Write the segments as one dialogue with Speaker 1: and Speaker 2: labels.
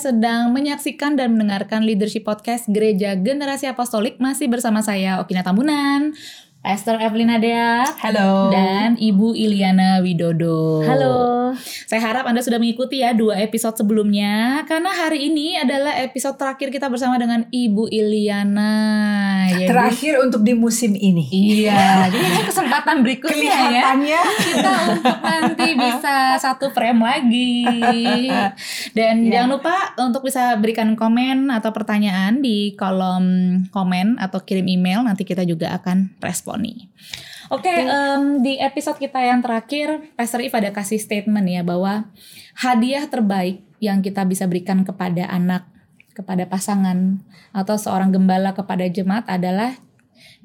Speaker 1: Sedang menyaksikan dan mendengarkan Leadership Podcast Gereja Generasi Apostolik masih bersama saya Okina Tambunan, Pastor Evelyn Dea,
Speaker 2: Halo.
Speaker 1: dan Ibu Iliana Widodo.
Speaker 3: Halo.
Speaker 1: Saya harap Anda sudah mengikuti ya dua episode sebelumnya karena hari ini adalah episode terakhir kita bersama dengan Ibu Iliana. Jadi-
Speaker 2: Terakhir untuk di musim ini.
Speaker 1: Iya, jadi ini kesempatan berikutnya ya
Speaker 2: Kelihatannya
Speaker 1: kita untuk nanti bisa satu frame lagi. Dan
Speaker 2: Ya.
Speaker 1: jangan lupa untuk bisa berikan komen atau pertanyaan di kolom komen atau kirim email nanti kita juga akan responi. Oke, em, di episode kita yang terakhir, Pastor If ada kasih statement ya bahwa hadiah terbaik yang kita bisa berikan kepada anak, kepada pasangan atau seorang gembala kepada jemaat adalah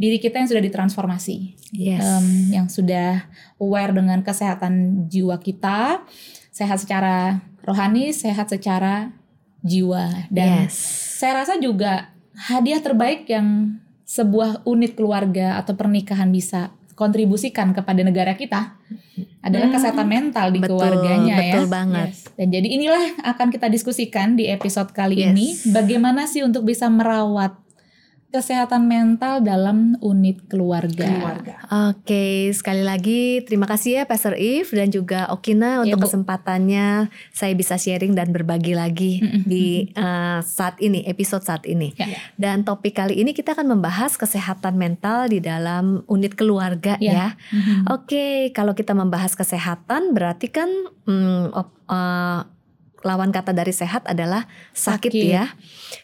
Speaker 1: diri kita yang sudah ditransformasi
Speaker 3: Yes.
Speaker 1: em, yang sudah aware dengan kesehatan jiwa kita, sehat secara rohani, sehat secara jiwa. Dan
Speaker 3: yes.
Speaker 1: saya rasa juga hadiah terbaik yang sebuah unit keluarga atau pernikahan bisa kontribusikan kepada negara kita adalah
Speaker 2: Hmm.
Speaker 1: kesehatan mental di
Speaker 3: Betul,
Speaker 1: keluarganya ya.
Speaker 3: betul banget.
Speaker 1: Dan jadi inilah akan kita diskusikan di episode kali
Speaker 3: Yes.
Speaker 1: ini bagaimana sih untuk bisa merawat kesehatan mental dalam unit keluarga.
Speaker 2: keluarga.
Speaker 3: Oke, sekali lagi terima kasih ya Pastor If dan juga Okina
Speaker 1: Ya,
Speaker 3: untuk
Speaker 1: Bu.
Speaker 3: kesempatannya saya bisa sharing dan berbagi lagi di uh, saat ini, episode saat ini.
Speaker 1: Ya.
Speaker 3: Dan topik kali ini kita akan membahas kesehatan mental di dalam unit keluarga
Speaker 1: Ya.
Speaker 3: ya.
Speaker 1: Mhm.
Speaker 3: Oke, kalau kita membahas kesehatan berarti kan hmm, op- eh, lawan kata dari sehat adalah sakit,
Speaker 1: Sakit.
Speaker 3: ya.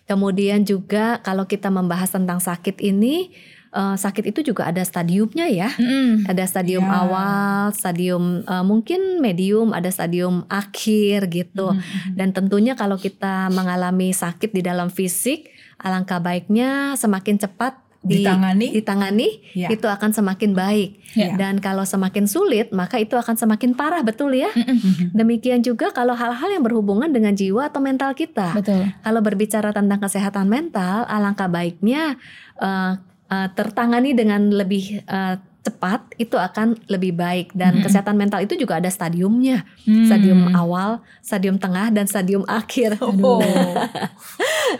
Speaker 3: Kemudian juga kalau kita membahas tentang sakit ini, eh, sakit itu juga ada stadiumnya ya.
Speaker 1: Mm-mm.
Speaker 3: Ada stadium
Speaker 2: Ya.
Speaker 3: awal, stadium eh, mungkin medium, ada stadium akhir gitu.
Speaker 1: Mhm.
Speaker 3: Dan tentunya kalau kita mengalami sakit di dalam fisik, alangkah baiknya semakin cepat di-
Speaker 2: Ditangani.
Speaker 3: ditangani
Speaker 2: Ya.
Speaker 3: itu akan semakin baik.
Speaker 1: Ya.
Speaker 3: Dan kalau semakin sulit, maka itu akan semakin parah, betul ya?
Speaker 1: Mm-mm.
Speaker 3: Demikian juga kalau hal-hal yang berhubungan dengan jiwa atau mental kita.
Speaker 1: Betul.
Speaker 3: Kalau berbicara tentang kesehatan mental, alangkah baiknya eh, eh, tertangani dengan lebih eh, cepat, itu akan lebih baik. Dan
Speaker 1: Mm-mm.
Speaker 3: kesehatan mental itu juga ada stadiumnya,
Speaker 1: Hmm.
Speaker 3: stadium awal, stadium tengah, dan stadium akhir.
Speaker 2: Oh.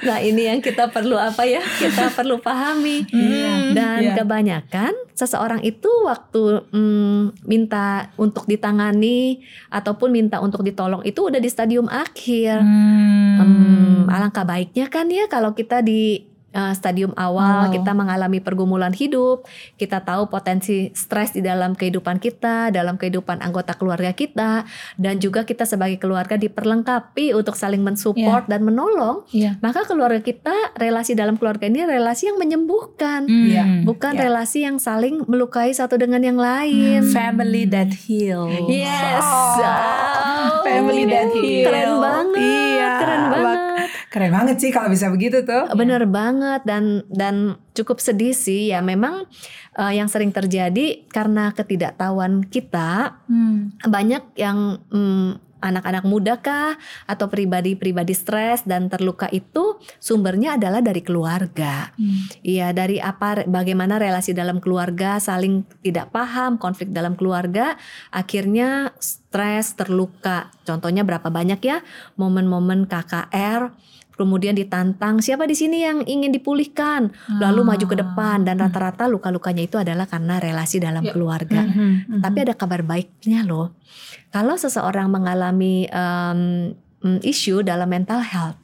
Speaker 3: Nah ini yang kita perlu apa ya? Kita perlu pahami.
Speaker 1: Hmm.
Speaker 3: Dan
Speaker 2: Iya.
Speaker 3: kebanyakan seseorang itu waktu mm, minta untuk ditangani ataupun minta untuk ditolong itu udah di stadium akhir.
Speaker 1: Hmm.
Speaker 3: Hmm, alangkah baiknya kan ya kalau kita di uh, stadium awal
Speaker 1: Wow.
Speaker 3: kita mengalami pergumulan hidup, kita tahu potensi stres di dalam kehidupan kita, dalam kehidupan anggota keluarga kita, dan juga kita sebagai keluarga diperlengkapi untuk saling mensupport dan menolong.
Speaker 1: Iya.
Speaker 3: Maka keluarga kita, relasi dalam keluarga ini relasi yang menyembuhkan.
Speaker 2: Iya.
Speaker 3: bukan
Speaker 2: Ya.
Speaker 3: relasi yang saling melukai satu dengan yang lain.
Speaker 2: Family that heal.
Speaker 3: Yes.
Speaker 2: Oh, family that heal.
Speaker 3: Keren banget.
Speaker 2: Iya.
Speaker 3: Keren banget.
Speaker 2: Keren banget sih kalau bisa begitu tuh.
Speaker 3: Bener banget dan dan cukup sedih sih ya memang eh, yang sering terjadi karena ketidaktahuan kita
Speaker 1: Hmm.
Speaker 3: banyak yang mm, anak-anak muda kah atau pribadi-pribadi stres dan terluka itu sumbernya adalah dari keluarga.
Speaker 1: Hmm.
Speaker 3: Iya, dari apa bagaimana relasi dalam keluarga saling tidak paham, konflik dalam keluarga, akhirnya stres, terluka. Contohnya berapa banyak ya momen-momen KKR kemudian ditantang siapa di sini yang ingin dipulihkan, lalu maju ke depan dan rata-rata luka-lukanya itu adalah karena relasi dalam
Speaker 1: Ya.
Speaker 3: keluarga.
Speaker 2: Mhm.
Speaker 3: Tapi ada kabar baiknya loh. Kalau seseorang mengalami um, mm, isu dalam mental health,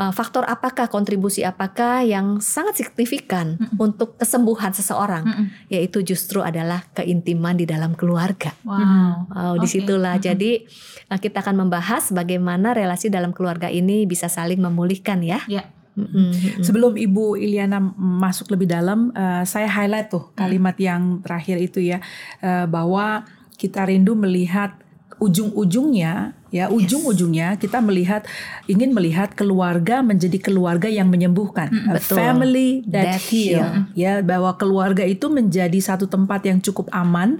Speaker 3: uh, faktor apakah, kontribusi apakah yang sangat signifikan
Speaker 1: Mm-mm.
Speaker 3: untuk kesembuhan seseorang,
Speaker 1: Mm-mm.
Speaker 3: yaitu justru adalah keintiman di dalam keluarga.
Speaker 1: Wow.
Speaker 3: Oh,
Speaker 1: Oke.
Speaker 3: di situlah.
Speaker 1: Mm-mm.
Speaker 3: Jadi uh, kita akan membahas bagaimana relasi dalam keluarga ini bisa saling memulihkan ya.
Speaker 1: Ya.
Speaker 3: Mm-mm.
Speaker 2: Sebelum Ibu Iliana masuk lebih dalam, eh, saya highlight tuh kalimat yang terakhir itu ya, eh, bahwa kita rindu melihat ujung-ujungnya, ya ujung-ujungnya kita melihat ingin melihat keluarga menjadi keluarga yang menyembuhkan,
Speaker 1: Mm,
Speaker 3: betul.
Speaker 2: family that,
Speaker 3: That
Speaker 2: heal,
Speaker 3: heal.
Speaker 2: ya bahwa keluarga itu menjadi satu tempat yang cukup aman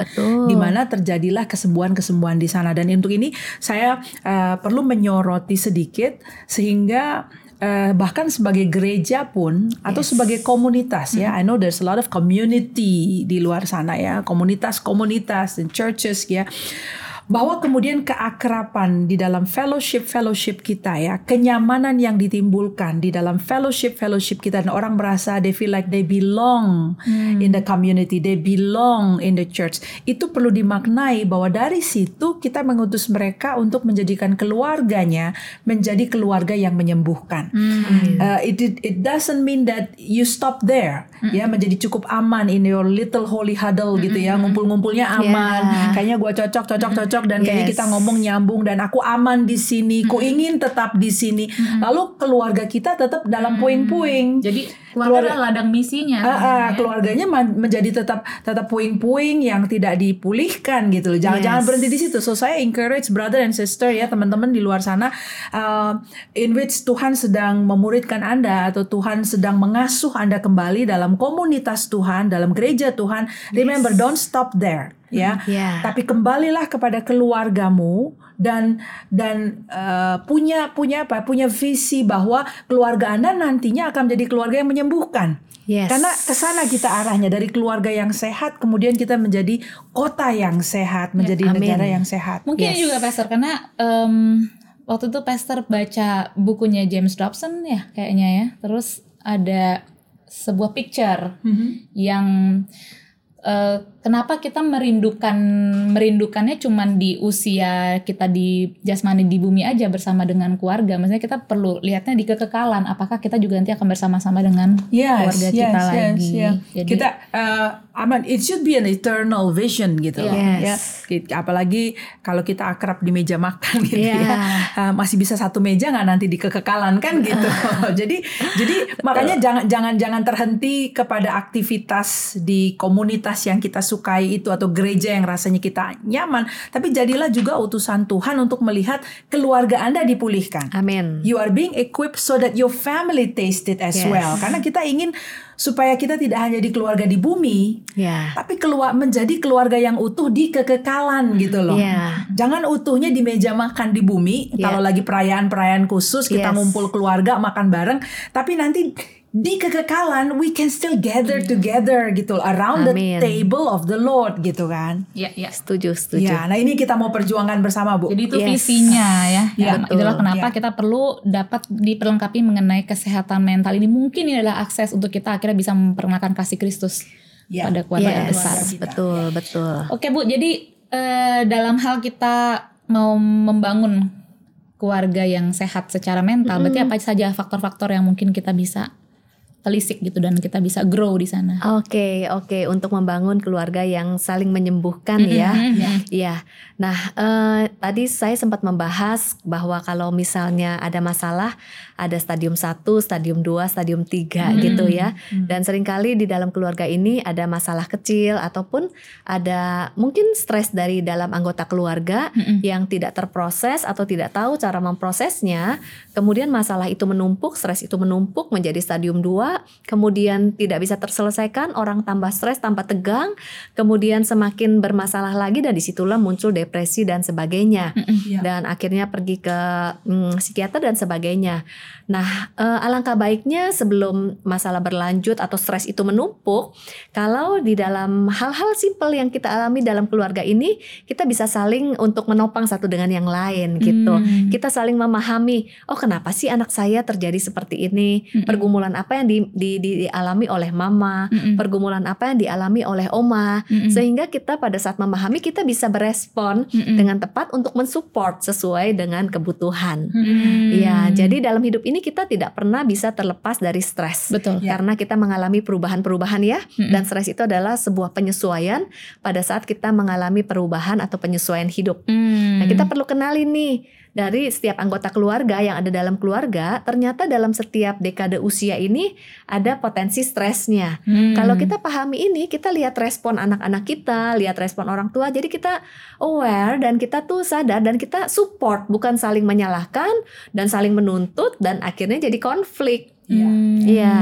Speaker 2: di mana terjadilah kesembuhan-kesembuhan di sana. Dan untuk ini saya eh, perlu menyoroti sedikit sehingga eh, bahkan sebagai gereja pun atau
Speaker 3: Yes.
Speaker 2: sebagai komunitas ya I know there's a lot of community di luar sana ya komunitas-komunitas dan churches ya bahwa kemudian keakraban di dalam fellowship fellowship kita ya, kenyamanan yang ditimbulkan di dalam fellowship fellowship kita dan orang merasa they feel like they belong in the community, they belong in the church. Itu perlu dimaknai bahwa dari situ kita mengutus mereka untuk menjadikan keluarganya menjadi keluarga yang menyembuhkan. Uh, it, it it doesn't mean that you stop there ya menjadi cukup aman in your little holy huddle gitu ya, ngumpul-ngumpulnya aman.
Speaker 3: Yeah.
Speaker 2: Kayaknya gua cocok cocok cocok dan kayaknya
Speaker 3: Yes.
Speaker 2: kita ngomong nyambung dan aku aman di sini, ku ingin tetap di sini. Lalu keluarga kita tetap dalam puing-puing.
Speaker 1: Jadi
Speaker 2: Keluarga-
Speaker 1: keluarga adalah ladang misinya.
Speaker 2: Ah, ah,
Speaker 1: sebenarnya.
Speaker 2: keluarganya menjadi tetap tetap puing-puing yang tidak dipulihkan gitu loh. Jangan
Speaker 3: Yes.
Speaker 2: jangan berhenti di situ. So saya encourage brother and sister ya teman-teman di luar sana uh, in which Tuhan sedang memuridkan Anda atau Tuhan sedang mengasuh Anda kembali dalam komunitas Tuhan, dalam gereja Tuhan. Remember don't stop there ya.
Speaker 3: Yeah.
Speaker 2: Tapi kembalilah kepada keluargamu dan dan uh, punya punya apa? Punya visi bahwa keluarga Anda nantinya akan menjadi keluarga yang menyembuhkan.
Speaker 3: Yes.
Speaker 2: Karena ke sana kita arahnya dari keluarga yang sehat kemudian kita menjadi kota yang sehat, menjadi
Speaker 3: Amin.
Speaker 2: negara yang sehat.
Speaker 1: Mungkin
Speaker 3: Yes.
Speaker 1: juga Pastor karena em, waktu itu Pastor baca bukunya James Dobson ya kayaknya ya. Terus ada sebuah picture yang eh, kenapa kita merindukan merindukannya cuman di usia kita di jasmani di bumi aja bersama dengan keluarga. Maksudnya kita perlu lihatnya di kekekalan. Apakah kita juga nanti akan bersama-sama dengan
Speaker 2: Yes,
Speaker 1: keluarga
Speaker 2: yes,
Speaker 1: kita
Speaker 2: yes,
Speaker 1: lagi?
Speaker 2: yeah.
Speaker 1: Jadi
Speaker 2: kita uh, aman it should be an eternal vision gitu loh,
Speaker 3: Yes.
Speaker 2: ya. Apalagi kalau kita akrab di meja makan gitu
Speaker 3: Yeah.
Speaker 2: ya. Uh, masih bisa satu meja nggak nanti di kekekalan kan gitu. jadi jadi makanya jangan jangan jangan terhenti kepada aktivitas di komunitas yang kita sukai itu atau gereja yang rasanya kita nyaman, tapi jadilah juga utusan Tuhan untuk melihat keluarga Anda dipulihkan.
Speaker 3: Amin.
Speaker 2: You are being equipped so that your family taste it as
Speaker 3: Yes.
Speaker 2: well. Karena kita ingin supaya kita tidak hanya di keluarga di bumi,
Speaker 3: Ya.
Speaker 2: tapi keluar menjadi keluarga yang utuh di kekekalan gitu loh.
Speaker 3: Iya.
Speaker 2: Jangan utuhnya di meja makan di bumi.
Speaker 3: Iya.
Speaker 2: Kalau lagi perayaan-perayaan khusus kita
Speaker 3: Yes.
Speaker 2: ngumpul keluarga makan bareng, tapi nanti di kekekalan we can still gather together gitu around
Speaker 3: Amin.
Speaker 2: the table of the Lord gitu kan.
Speaker 1: ya ya.
Speaker 3: Setuju, setuju.
Speaker 2: Ya, nah ini kita mau perjuangkan bersama Bu.
Speaker 1: Jadi itu
Speaker 3: Yes.
Speaker 1: visinya ya.
Speaker 2: Ya,
Speaker 1: Ya,
Speaker 3: betul.
Speaker 1: itulah kenapa
Speaker 2: Ya.
Speaker 1: kita perlu dapat diperlengkapi mengenai kesehatan mental ini. Mungkin ini adalah akses untuk kita akhirnya bisa memperkenalkan kasih Kristus
Speaker 2: Ya.
Speaker 1: pada keluarga yang
Speaker 3: Yes,
Speaker 1: besar.
Speaker 2: kita.
Speaker 3: betul, betul.
Speaker 1: Oke Bu, jadi eh, dalam hal kita mau membangun keluarga yang sehat secara mental, berarti apa saja faktor-faktor yang mungkin kita bisa telisik gitu dan kita bisa grow di sana.
Speaker 3: Oke, oke, untuk membangun keluarga yang saling menyembuhkan ya.
Speaker 1: Mhm.
Speaker 3: Iya. Nah, eh, tadi saya sempat membahas bahwa kalau misalnya ada masalah, ada stadium 1, stadium 2, stadium 3 gitu ya. Dan sering kali di dalam keluarga ini ada masalah kecil ataupun ada mungkin stres dari dalam anggota keluarga
Speaker 1: Mm-mm.
Speaker 3: yang tidak terproses atau tidak tahu cara memprosesnya. Kemudian masalah itu menumpuk, stres itu menumpuk menjadi stadium 2, kemudian tidak bisa terselesaikan, orang tambah stres, tambah tegang, kemudian semakin bermasalah lagi dan di situlah muncul depresi dan sebagainya.
Speaker 2: Ya.
Speaker 3: Dan akhirnya pergi ke mm, psikiater dan sebagainya. Nah, eh, alangkah baiknya sebelum masalah berlanjut atau stres itu menumpuk, kalau di dalam hal-hal simpel yang kita alami dalam keluarga ini, kita bisa saling untuk menopang satu dengan yang lain gitu.
Speaker 1: Hmm.
Speaker 3: Kita saling memahami, oh kenapa sih anak saya terjadi seperti ini?
Speaker 1: Mm-mm.
Speaker 3: Pergumulan apa yang di, di- di- dialami oleh mama?
Speaker 1: Mm-mm.
Speaker 3: Pergumulan apa yang dialami oleh oma?
Speaker 1: Mm-mm.
Speaker 3: Sehingga kita pada saat memahami kita bisa berespon
Speaker 1: Mm-mm.
Speaker 3: dengan tepat untuk mensupport sesuai dengan kebutuhan.
Speaker 1: Hmm.
Speaker 3: Ya, jadi dalam hidup ini kita tidak pernah bisa terlepas dari stres.
Speaker 1: betul.
Speaker 2: Ya.
Speaker 3: Karena kita mengalami perubahan-perubahan ya,
Speaker 1: Mm-mm.
Speaker 3: dan stres itu adalah sebuah penyesuaian pada saat kita mengalami perubahan atau penyesuaian hidup.
Speaker 1: Hmm.
Speaker 3: Nah, kita perlu kenalin nih dari setiap anggota keluarga yang ada dalam keluarga, ternyata dalam setiap dekade usia ini ada potensi stresnya.
Speaker 1: Hmm.
Speaker 3: Kalau kita pahami ini, kita lihat respon anak-anak kita, lihat respon orang tua. Jadi kita aware dan kita tuh sadar dan kita support, bukan saling menyalahkan dan saling menuntut dan akhirnya jadi konflik.
Speaker 2: Iya.
Speaker 1: Hmm.
Speaker 3: Iya.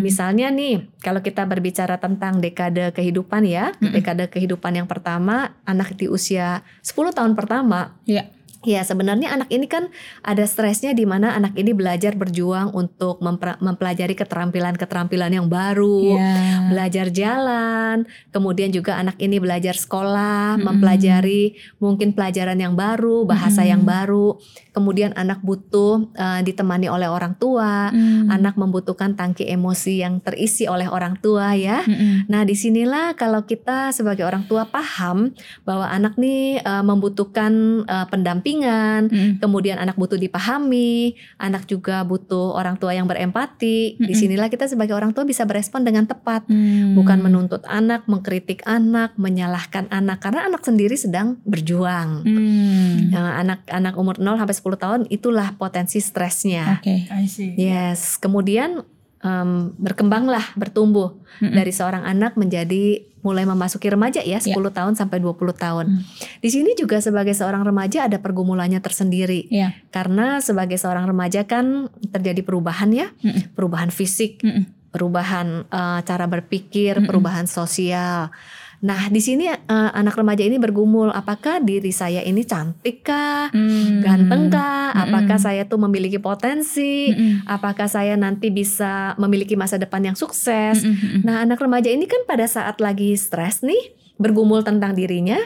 Speaker 3: Misalnya nih, kalau kita berbicara tentang dekade kehidupan ya,
Speaker 1: Mm-mm.
Speaker 3: dekade kehidupan yang pertama, anak di usia 10 tahun pertama,
Speaker 1: Iya.
Speaker 3: Ya sebenarnya anak ini kan ada stresnya di mana anak ini belajar berjuang untuk mempelajari keterampilan-keterampilan yang baru,
Speaker 1: Iya.
Speaker 3: belajar jalan, kemudian juga anak ini belajar sekolah,
Speaker 1: Mm-mm.
Speaker 3: mempelajari mungkin pelajaran yang baru, bahasa
Speaker 1: Mm-mm.
Speaker 3: yang baru. Kemudian anak butuh eh, ditemani oleh orang tua,
Speaker 1: Hmm.
Speaker 3: anak membutuhkan tangki emosi yang terisi oleh orang tua ya.
Speaker 1: Mm-mm.
Speaker 3: Nah, di sinilah kalau kita sebagai orang tua paham bahwa anak nih eh, membutuhkan eh, pendampingan,
Speaker 1: Mm-mm.
Speaker 3: kemudian anak butuh dipahami, anak juga butuh orang tua yang berempati.
Speaker 1: Mm-mm.
Speaker 3: Di sinilah kita sebagai orang tua bisa berespon dengan tepat,
Speaker 1: Hmm.
Speaker 3: bukan menuntut anak, mengkritik anak, menyalahkan anak, karena anak sendiri sedang berjuang.
Speaker 1: Hmm.
Speaker 3: Nah, anak-anak umur 0 sampai 10 tahun itulah potensi stresnya.
Speaker 1: Oke.
Speaker 2: I see.
Speaker 3: Yes, kemudian em, berkembanglah, bertumbuh
Speaker 1: Mm-mm.
Speaker 3: dari seorang anak menjadi mulai memasuki remaja ya, 10 tahun sampai 20 tahun.
Speaker 1: Hmm.
Speaker 3: Di sini juga sebagai seorang remaja ada pergumulannya tersendiri.
Speaker 1: Iya.
Speaker 3: Karena sebagai seorang remaja kan terjadi perubahan ya,
Speaker 1: Mm-mm.
Speaker 3: perubahan fisik,
Speaker 1: Mm-mm.
Speaker 3: perubahan eh, cara berpikir,
Speaker 1: Mm-mm.
Speaker 3: perubahan sosial. Nah, di sini eh, anak remaja ini bergumul, apakah diri saya ini cantik kah?
Speaker 1: Hmm.
Speaker 3: Ganteng kah?
Speaker 1: Mm-mm.
Speaker 3: Apakah saya tuh memiliki potensi?
Speaker 1: Mm-mm.
Speaker 3: Apakah saya nanti bisa memiliki masa depan yang sukses?
Speaker 1: Mm-mm. Mm-mm.
Speaker 3: Nah, anak remaja ini kan pada saat lagi stres nih, bergumul tentang dirinya.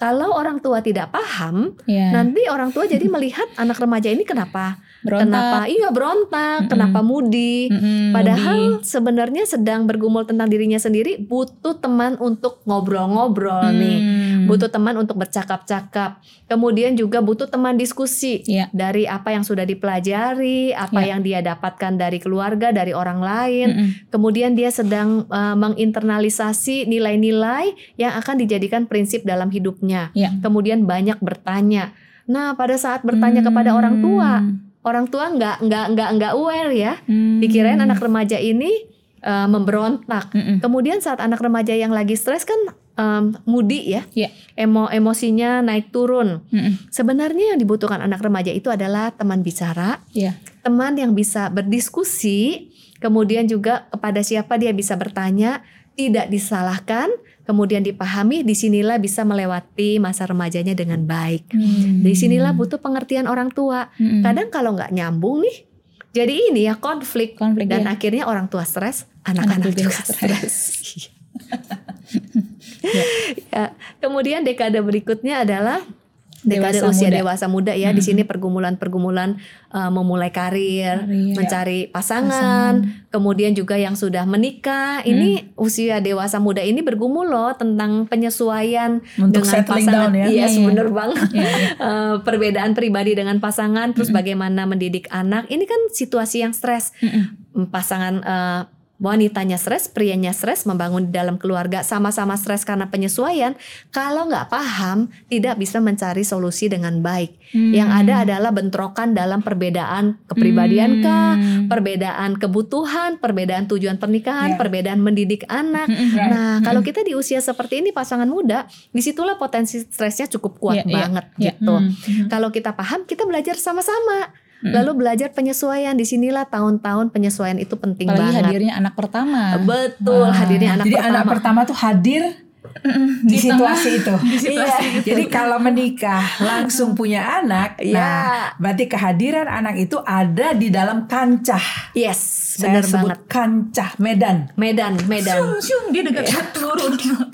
Speaker 3: Kalau orang tua tidak paham,
Speaker 1: Iya.
Speaker 3: nanti orang tua jadi melihat anak remaja ini kenapa?
Speaker 1: Berontak.
Speaker 3: Kenapa? Iya, berontak,
Speaker 1: Mm-mm.
Speaker 3: kenapa mudi?
Speaker 1: Mm-mm.
Speaker 3: Padahal
Speaker 1: Mudi.
Speaker 3: sebenarnya sedang bergumul tentang dirinya sendiri, butuh teman untuk ngobrol-ngobrol nih.
Speaker 1: Hmm.
Speaker 3: Butuh teman untuk bercakap-cakap. Kemudian juga butuh teman diskusi
Speaker 1: Iya.
Speaker 3: dari apa yang sudah dipelajari, apa
Speaker 1: Iya.
Speaker 3: yang dia dapatkan dari keluarga, dari orang lain.
Speaker 1: Mm-mm.
Speaker 3: Kemudian dia sedang uh, menginternalisasi nilai-nilai yang akan dijadikan prinsip dalam hidupnya.
Speaker 1: Iya.
Speaker 3: Kemudian banyak bertanya. Nah, pada saat bertanya kepada orang tua, orang tua nggak nggak nggak nggak aware ya.
Speaker 1: Hmm.
Speaker 3: Dikirain anak remaja ini uh, memberontak.
Speaker 1: Mm-mm.
Speaker 3: Kemudian saat anak remaja yang lagi stres kan um, mudi ya,
Speaker 1: Iya.
Speaker 3: emo emosinya naik turun.
Speaker 1: Mm-mm.
Speaker 3: Sebenarnya yang dibutuhkan anak remaja itu adalah teman bicara,
Speaker 1: Iya.
Speaker 3: teman yang bisa berdiskusi, kemudian juga kepada siapa dia bisa bertanya, tidak disalahkan, kemudian dipahami, di sinilah bisa melewati masa remajanya dengan baik.
Speaker 1: Hmm.
Speaker 3: Di sinilah butuh pengertian orang tua.
Speaker 1: Mm-mm.
Speaker 3: Kadang kalau nggak nyambung nih, jadi ini ya konflik.
Speaker 1: konflik
Speaker 3: Dan
Speaker 1: ya.
Speaker 3: akhirnya orang tua stres,
Speaker 1: Anak
Speaker 3: anak-anak
Speaker 1: juga
Speaker 3: juga
Speaker 1: stres.
Speaker 3: stres. Ya, Kemudian dekade berikutnya adalah dekade
Speaker 1: Dewasa
Speaker 3: usia
Speaker 1: muda.
Speaker 3: dewasa muda ya. Di sini pergumulan-pergumulan uh, memulai karir,
Speaker 1: Karir.
Speaker 3: mencari pasangan, kemudian juga yang sudah menikah. Ini usia dewasa muda ini bergumul loh tentang penyesuaian
Speaker 2: Untuk
Speaker 3: dengan pasangan.
Speaker 2: down ya.
Speaker 3: Yes,
Speaker 1: Iya, iya.
Speaker 3: bener banget.
Speaker 1: Iya, iya.
Speaker 3: Eh, perbedaan pribadi dengan pasangan, terus bagaimana mendidik anak. Ini kan situasi yang stres.
Speaker 1: Mm-mm.
Speaker 3: Pasangan eh, wanitanya stres, prianya stres, membangun di dalam keluarga sama-sama stres karena penyesuaian. Kalau nggak paham, tidak bisa mencari solusi dengan baik.
Speaker 1: Hmm.
Speaker 3: Yang ada adalah bentrokan dalam perbedaan kepribadian kah,
Speaker 1: Hmm.
Speaker 3: perbedaan kebutuhan, perbedaan tujuan pernikahan,
Speaker 2: Ya.
Speaker 3: perbedaan mendidik anak.
Speaker 1: Mm-mm.
Speaker 2: Right.
Speaker 3: Nah, kalau kita di usia seperti ini pasangan muda, di situlah potensi stresnya cukup kuat
Speaker 1: Iya, iya,
Speaker 3: banget
Speaker 1: iya.
Speaker 3: gitu.
Speaker 1: Hmm, hmm.
Speaker 3: Kalau kita paham, kita belajar sama-sama.
Speaker 1: Mm-mm.
Speaker 3: Lalu belajar penyesuaian. Di sinilah tahun-tahun penyesuaian itu penting
Speaker 1: Apalagi
Speaker 3: banget.
Speaker 1: hadirnya anak pertama.
Speaker 3: Betul,
Speaker 1: Wah.
Speaker 3: hadirnya anak
Speaker 2: Jadi
Speaker 3: pertama.
Speaker 2: anak pertama tuh hadir di, situasi itu.
Speaker 3: Iya.
Speaker 2: Jadi kalau menikah langsung punya anak,
Speaker 3: Iya.
Speaker 2: nah berarti kehadiran anak itu ada di dalam kancah.
Speaker 3: Yes,
Speaker 2: Saya
Speaker 3: benar
Speaker 2: sebut
Speaker 3: banget.
Speaker 2: kancah Medan.
Speaker 3: Medan, Medan.
Speaker 1: Syung, dia dekat
Speaker 3: Iya.
Speaker 1: peluru.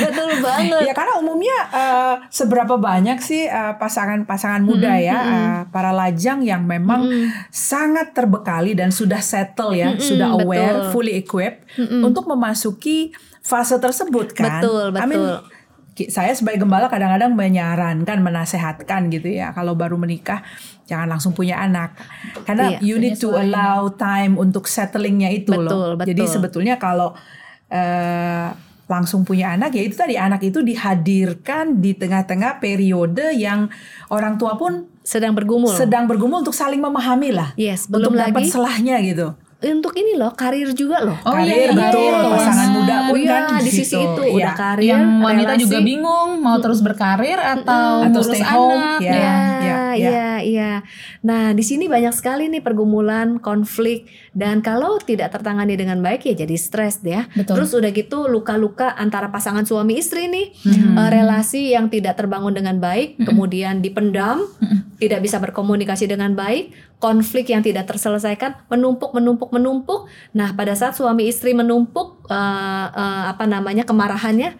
Speaker 3: Betul banget.
Speaker 2: Ya karena umumnya eh, seberapa banyak sih eh, pasangan-pasangan muda ya, eh, para lajang yang memang sangat terbekali dan sudah settle ya,
Speaker 3: Mm-mm,
Speaker 2: sudah aware,
Speaker 3: betul.
Speaker 2: fully equipped untuk memasuki fase tersebut kan.
Speaker 3: Betul,
Speaker 2: I mean,
Speaker 3: betul.
Speaker 2: saya sebagai gembala kadang-kadang menyarankan, menasehatkan gitu ya, kalau baru menikah jangan langsung punya anak, karena
Speaker 3: Iya,
Speaker 2: you need to allow time untuk settlingnya itu loh.
Speaker 3: Betul,
Speaker 2: Jadi
Speaker 3: betul.
Speaker 2: sebetulnya kalau eh, langsung punya anak ya itu tadi anak itu dihadirkan di tengah-tengah periode yang orang tua pun
Speaker 3: Sedang bergumul.
Speaker 2: sedang bergumul untuk saling memahami lah,
Speaker 3: yes,
Speaker 2: untuk
Speaker 3: belum
Speaker 2: dapat
Speaker 3: lagi
Speaker 2: selahnya gitu.
Speaker 3: Untuk ini loh karir juga loh.
Speaker 1: Oh, iya,
Speaker 2: karir
Speaker 1: iya,
Speaker 2: betul
Speaker 1: iya,
Speaker 2: pasangan
Speaker 1: iya.
Speaker 2: muda pun
Speaker 3: Iya,
Speaker 2: kan
Speaker 3: di sisi
Speaker 2: situ.
Speaker 3: itu
Speaker 2: Iya.
Speaker 3: udah karir,
Speaker 1: yang wanita
Speaker 3: relasi.
Speaker 1: juga bingung mau terus berkarir atau
Speaker 2: Atau stay home,
Speaker 1: anak
Speaker 2: ya.
Speaker 3: Iya,
Speaker 2: ya,
Speaker 3: iya, iya. Nah, di sini banyak sekali nih pergumulan, konflik, dan kalau tidak tertangani dengan baik ya jadi stres ya.
Speaker 1: Betul.
Speaker 3: Terus udah gitu luka-luka antara pasangan suami istri nih, eh, relasi yang tidak terbangun dengan baik, kemudian dipendam, tidak bisa berkomunikasi dengan baik, konflik yang tidak terselesaikan, menumpuk, menumpuk, menumpuk. Nah, pada saat suami istri menumpuk eh, eh, apa namanya kemarahannya,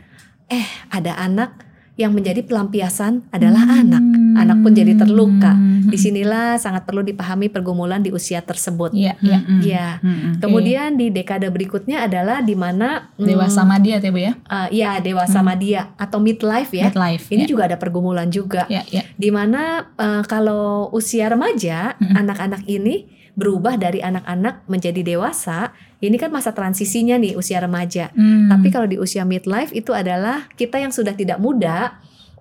Speaker 3: eh ada anak yang menjadi pelampiasan adalah
Speaker 1: Hmm.
Speaker 3: anak. Anak pun jadi terluka.
Speaker 1: Hmm.
Speaker 3: Di sinilah sangat perlu dipahami pergumulan di usia tersebut.
Speaker 1: Iya, iya.
Speaker 3: Ya.
Speaker 2: Mm-mm.
Speaker 3: Kemudian di dekade berikutnya adalah di mana
Speaker 1: Dewasa Madia ya Bu ya.
Speaker 3: eh, ya dewasa madia atau midlife ya.
Speaker 1: Midlife.
Speaker 3: Ini
Speaker 1: ya.
Speaker 3: juga ada pergumulan juga.
Speaker 1: Ya, ya.
Speaker 3: Di mana eh, kalau usia remaja, anak-anak ini berubah dari anak-anak menjadi dewasa. Ini kan masa transisinya nih usia remaja.
Speaker 1: Hmm.
Speaker 3: Tapi kalau di usia midlife itu adalah kita yang sudah tidak muda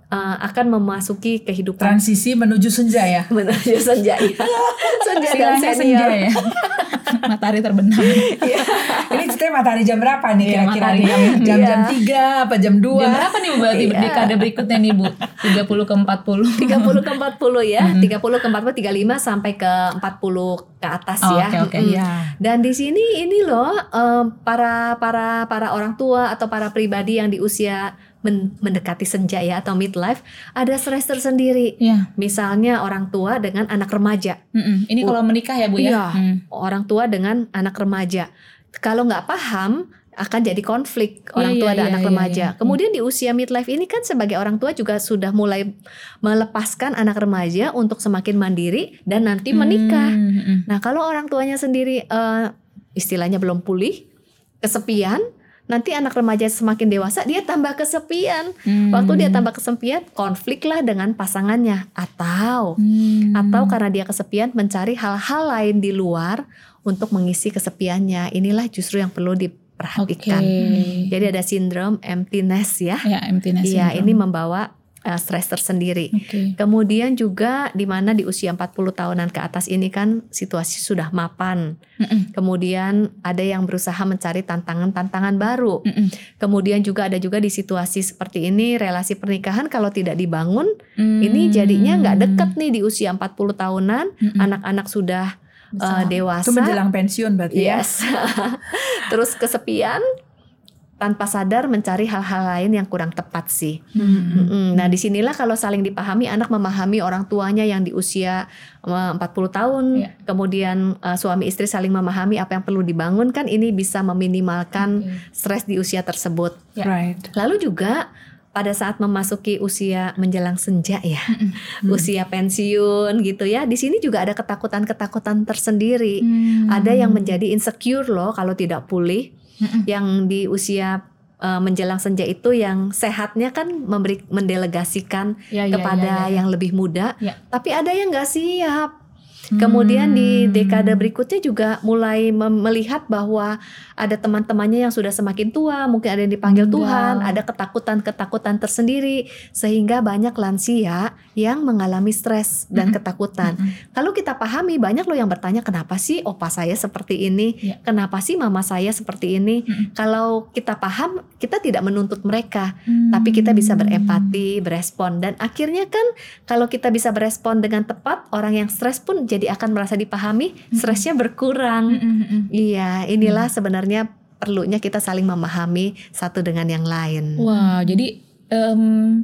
Speaker 3: eh, akan memasuki kehidupan
Speaker 2: transisi menuju senja ya
Speaker 3: menuju senja ya. senja dan senior.
Speaker 1: senja ya. Matahari terbenam.
Speaker 2: ini ceritanya matahari jam berapa nih
Speaker 1: Iya,
Speaker 2: kira-kira
Speaker 1: matahari.
Speaker 2: nih? jam jam jam tiga apa jam dua
Speaker 1: Jam berapa nih Bu berarti
Speaker 3: Iya.
Speaker 1: dekade berikutnya nih Bu? 30 ke 40.
Speaker 3: 30 ke 40 ya,
Speaker 1: Mhm.
Speaker 3: 30 ke 40, 35 sampai ke 40 ke atas
Speaker 1: Oh,
Speaker 3: ya.
Speaker 1: oke, oke.
Speaker 3: Mm-mm.
Speaker 2: Iya.
Speaker 3: Dan di sini ini loh em, para para para orang tua atau para pribadi yang di usia men- mendekati senja ya atau midlife ada stres tersendiri.
Speaker 1: Iya.
Speaker 3: Misalnya orang tua dengan anak remaja,
Speaker 1: Mm-mm. Ini kalau menikah ya Bu ya.
Speaker 3: Iya.
Speaker 1: Hmm.
Speaker 3: orang tua dengan anak remaja. Kalau nggak paham akan jadi konflik orang
Speaker 1: Iya,
Speaker 3: tua
Speaker 1: iya,
Speaker 3: dan
Speaker 1: iya,
Speaker 3: anak
Speaker 1: iya,
Speaker 3: remaja.
Speaker 1: iya.
Speaker 3: Kemudian di usia midlife ini kan sebagai orang tua juga sudah mulai melepaskan anak remaja untuk semakin mandiri dan nanti menikah.
Speaker 1: Hmm, hmm, hmm.
Speaker 3: Nah, kalau orang tuanya sendiri eh, istilahnya belum pulih, kesepian, nanti anak remaja semakin dewasa dia tambah kesepian.
Speaker 1: Hmm.
Speaker 3: Waktu dia tambah kesepian, konflik lah dengan pasangannya atau
Speaker 1: Hmm.
Speaker 3: atau karena dia kesepian mencari hal-hal lain di luar untuk mengisi kesepiannya. Inilah justru yang perlu diperhatikan. Jadi ada sindrom emptiness ya.
Speaker 1: Ya, emptiness
Speaker 3: Iya, ini membawa uh, stres tersendiri.
Speaker 1: Oke.
Speaker 3: Kemudian juga di mana di usia 40 tahunan ke atas ini kan situasi sudah mapan.
Speaker 1: Mm-mm.
Speaker 3: Kemudian ada yang berusaha mencari tantangan-tantangan baru.
Speaker 1: Mm-mm.
Speaker 3: Kemudian juga ada juga di situasi seperti ini relasi pernikahan kalau tidak dibangun
Speaker 1: Hmm.
Speaker 3: ini jadinya nggak deket nih di usia 40 tahunan, anak-anak sudah uh, dewasa.
Speaker 2: itu menjelang pensiun berarti ya
Speaker 3: Yes. Terus kesepian tanpa sadar mencari hal-hal lain yang kurang tepat sih.
Speaker 1: Hmm.
Speaker 3: Mm-mm. Nah, di sinilah kalau saling dipahami, anak memahami orang tuanya yang di usia uh, 40 tahun,
Speaker 1: Iya.
Speaker 3: kemudian uh, suami istri saling memahami apa yang perlu dibangun kan ini bisa meminimalkan
Speaker 1: Oke.
Speaker 3: stres di usia tersebut.
Speaker 1: Ya.
Speaker 2: right
Speaker 3: Lalu juga pada saat memasuki usia menjelang senja ya, usia pensiun gitu ya. Di sini juga ada ketakutan-ketakutan tersendiri.
Speaker 1: Hmm.
Speaker 3: Ada yang menjadi insecure loh kalau tidak pulih.
Speaker 1: Mm-mm.
Speaker 3: Yang di usia uh, menjelang senja itu yang sehatnya kan memberi mendelegasikan
Speaker 1: Ya, ya,
Speaker 3: kepada
Speaker 1: ya, ya, ya.
Speaker 3: yang lebih muda.
Speaker 1: Ya.
Speaker 3: Tapi ada yang nggak siap. Kemudian di
Speaker 1: Hmm.
Speaker 3: dekade berikutnya juga mulai melihat bahwa ada teman-temannya yang sudah semakin tua, mungkin ada yang dipanggil
Speaker 1: Meninggal.
Speaker 3: Tuhan, ada ketakutan-ketakutan tersendiri, sehingga banyak lansia yang mengalami stres dan ketakutan. Kalau kita pahami, banyak loh yang bertanya, kenapa sih opa saya seperti ini?
Speaker 1: Ya.
Speaker 3: Kenapa sih mama saya seperti ini? Kalau kita paham, kita tidak menuntut mereka,
Speaker 1: Hmm.
Speaker 3: tapi kita bisa berempati, berespon, dan akhirnya kan kalau kita bisa berespon dengan tepat, orang yang stres pun jadi akan merasa dipahami, stresnya berkurang.
Speaker 1: Mm-mm.
Speaker 3: Iya, inilah sebenarnya perlunya kita saling memahami satu dengan yang lain.
Speaker 1: Wow, jadi em,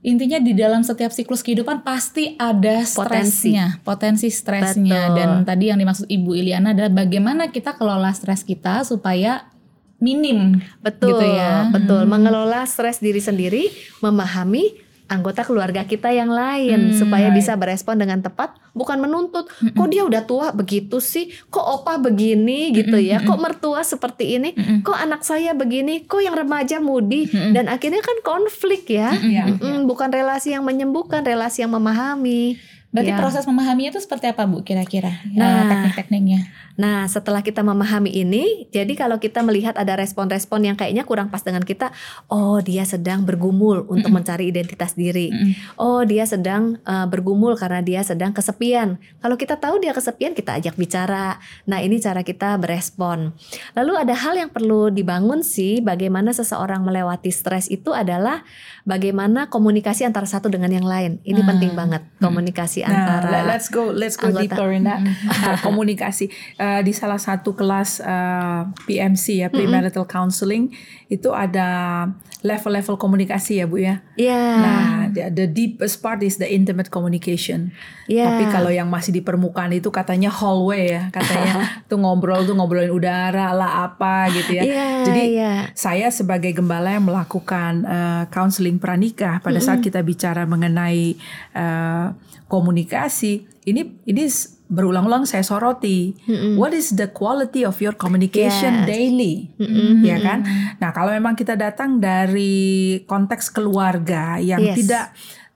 Speaker 1: intinya di dalam setiap siklus kehidupan pasti ada
Speaker 3: Potensi.
Speaker 1: stresnya, potensi stresnya.
Speaker 3: Betul.
Speaker 1: Dan tadi yang dimaksud Ibu Iliana adalah bagaimana kita kelola stres kita supaya minim.
Speaker 3: Betul,
Speaker 1: Gitu ya.
Speaker 3: betul.
Speaker 1: Hmm.
Speaker 3: Mengelola stres diri sendiri, memahami anggota keluarga kita yang lain
Speaker 1: Hmm,
Speaker 3: supaya
Speaker 2: right.
Speaker 3: bisa berespon dengan tepat, bukan menuntut. Kok dia udah tua begitu sih? Kok opa begini gitu ya? Kok mertua seperti ini? Kok anak saya begini? Kok yang remaja mudi? Dan akhirnya kan konflik ya. Mm-mm, bukan relasi yang menyembuhkan, relasi yang memahami.
Speaker 1: Berarti
Speaker 3: Ya.
Speaker 1: proses memahaminya itu seperti apa Bu kira-kira?
Speaker 3: Nah.
Speaker 1: Nah, teknik-tekniknya.
Speaker 3: Nah, setelah kita memahami ini, jadi kalau kita melihat ada respon-respon yang kayaknya kurang pas dengan kita, oh dia sedang bergumul untuk mencari identitas diri.
Speaker 1: Mm-mm.
Speaker 3: Oh, dia sedang uh, bergumul karena dia sedang kesepian. Kalau kita tahu dia kesepian, kita ajak bicara. Nah, ini cara kita berespon. Lalu ada hal yang perlu dibangun sih, bagaimana seseorang melewati stres itu adalah bagaimana komunikasi antara satu dengan yang lain. Ini
Speaker 1: Hmm.
Speaker 3: penting banget komunikasi
Speaker 2: Nah,
Speaker 3: antara
Speaker 2: let- let's go let's go
Speaker 3: anggota.
Speaker 2: deeper in that. Nah, komunikasi Eh, di salah satu kelas eh, PMC ya premarital counseling itu ada level-level komunikasi ya Bu ya.
Speaker 3: Iya.
Speaker 2: Nah, the, the deepest part is the intimate communication.
Speaker 3: Iya.
Speaker 2: Tapi kalau yang masih di permukaan itu katanya hallway ya, katanya tuh ngobrol tuh ngobrolin udara lah apa gitu ya.
Speaker 3: Iya,
Speaker 2: Jadi
Speaker 3: iya.
Speaker 2: saya sebagai gembala yang melakukan eh, counseling pranikah pada saat kita bicara mengenai eh, komunikasi, ini ini berulang-ulang saya soroti. What is the quality of your communication
Speaker 3: Yes.
Speaker 2: daily? Ya kan? Nah, kalau memang kita datang dari konteks keluarga yang
Speaker 3: Yes.
Speaker 2: tidak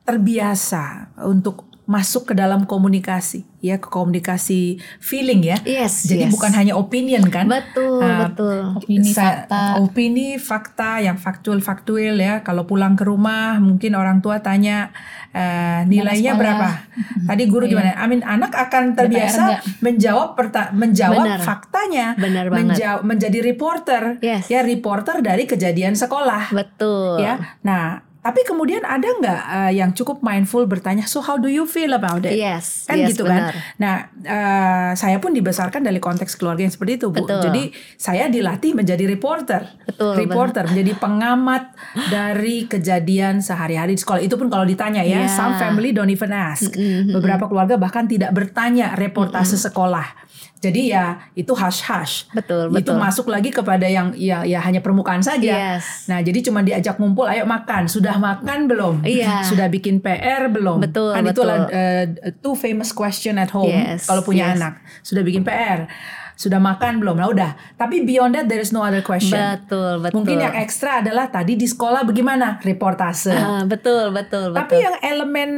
Speaker 2: terbiasa untuk masuk ke dalam komunikasi, ya ke komunikasi feeling ya.
Speaker 3: Yes,
Speaker 2: Jadi
Speaker 3: yes.
Speaker 2: bukan hanya opinion kan?
Speaker 3: Betul,
Speaker 2: Ah,
Speaker 3: betul.
Speaker 1: Opini, fakta.
Speaker 2: opini fakta yang faktual-faktual ya. Kalau pulang ke rumah mungkin orang tua tanya eh, nilainya berapa. Tadi guru gimana? Amin anak akan terbiasa menjawab perta- menjawab
Speaker 3: Benar.
Speaker 2: faktanya,
Speaker 3: Benar banget.
Speaker 2: menja- menjadi reporter.
Speaker 3: Yes.
Speaker 2: Ya reporter dari kejadian sekolah.
Speaker 3: Betul.
Speaker 2: Ya. Nah, tapi kemudian ada nggak eh, yang cukup mindful bertanya, so how do you feel about it?
Speaker 3: Yes,
Speaker 2: kan
Speaker 3: yes,
Speaker 2: gitu
Speaker 3: benar.
Speaker 2: kan. Nah, eh, saya pun dibesarkan dari konteks keluarga yang seperti itu, Bu.
Speaker 3: Betul.
Speaker 2: Jadi saya dilatih menjadi reporter.
Speaker 3: Betul,
Speaker 2: Reporter menjadi pengamat dari kejadian sehari-hari di sekolah. Itu pun kalau ditanya ya,
Speaker 3: Iya.
Speaker 2: some family don't even ask. Beberapa keluarga bahkan tidak bertanya reportase sekolah. Jadi ya itu hush hush.
Speaker 3: Betul,
Speaker 2: Itu
Speaker 3: betul.
Speaker 2: masuk lagi kepada yang ya ya hanya permukaan saja.
Speaker 3: Yes.
Speaker 2: Nah, jadi cuma diajak ngumpul, ayo makan. Sudah makan belum?
Speaker 3: Iya.
Speaker 2: Sudah bikin PR belum?
Speaker 3: Betul,
Speaker 2: Kan
Speaker 3: betul.
Speaker 2: itulah uh, two famous question at home
Speaker 3: Yes,
Speaker 2: kalau punya
Speaker 3: yes.
Speaker 2: anak. Sudah bikin PR, sudah makan belum? Nah udah. Tapi beyond that there is no other question.
Speaker 3: Betul, betul.
Speaker 2: Mungkin yang ekstra adalah tadi di sekolah bagaimana reportase.
Speaker 3: Ah, betul, betul, betul.
Speaker 2: Tapi yang elemen